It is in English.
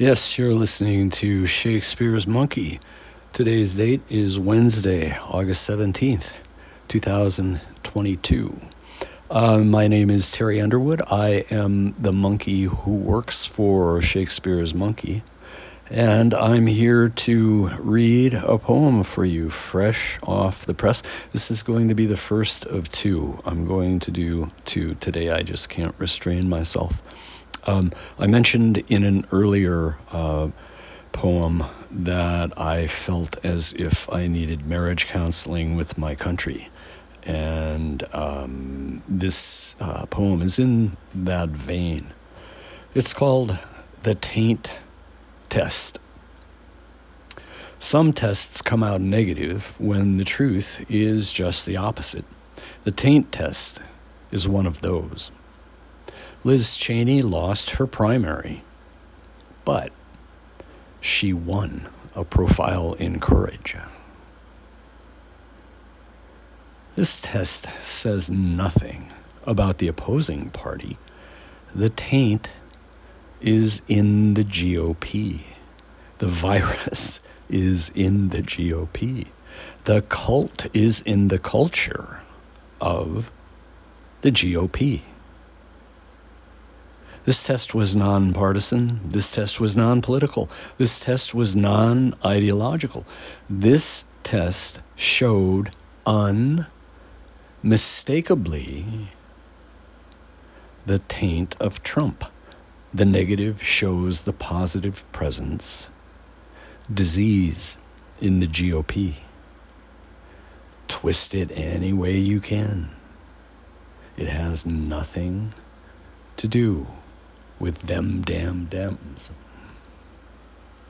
Yes, you're listening to Shakespeare's Monkey. Today's date is Wednesday, August 17th, 2022. Uh, my name is Terry Underwood. I am the monkey who works for Shakespeare's Monkey. And I'm here to read a poem for you, fresh off the press. This is going to be the first of two. I'm going to do two today. I just can't restrain myself. Um, I mentioned in an earlier uh, poem that I felt as if I needed marriage counseling with my country. And um, this uh, poem is in that vein. It's called The Taint Test. Some tests come out negative when the truth is just the opposite. The taint test is one of those. Liz Cheney lost her primary, but she won a profile in courage. This test says nothing about the opposing party. The taint is in the GOP. The virus is in the GOP. The cult is in the culture of the GOP. This test was nonpartisan. This test was non political. This test was non ideological. This test showed unmistakably the taint of Trump. The negative shows the positive presence. Disease in the GOP. Twist it any way you can. It has nothing to do with them damn dems.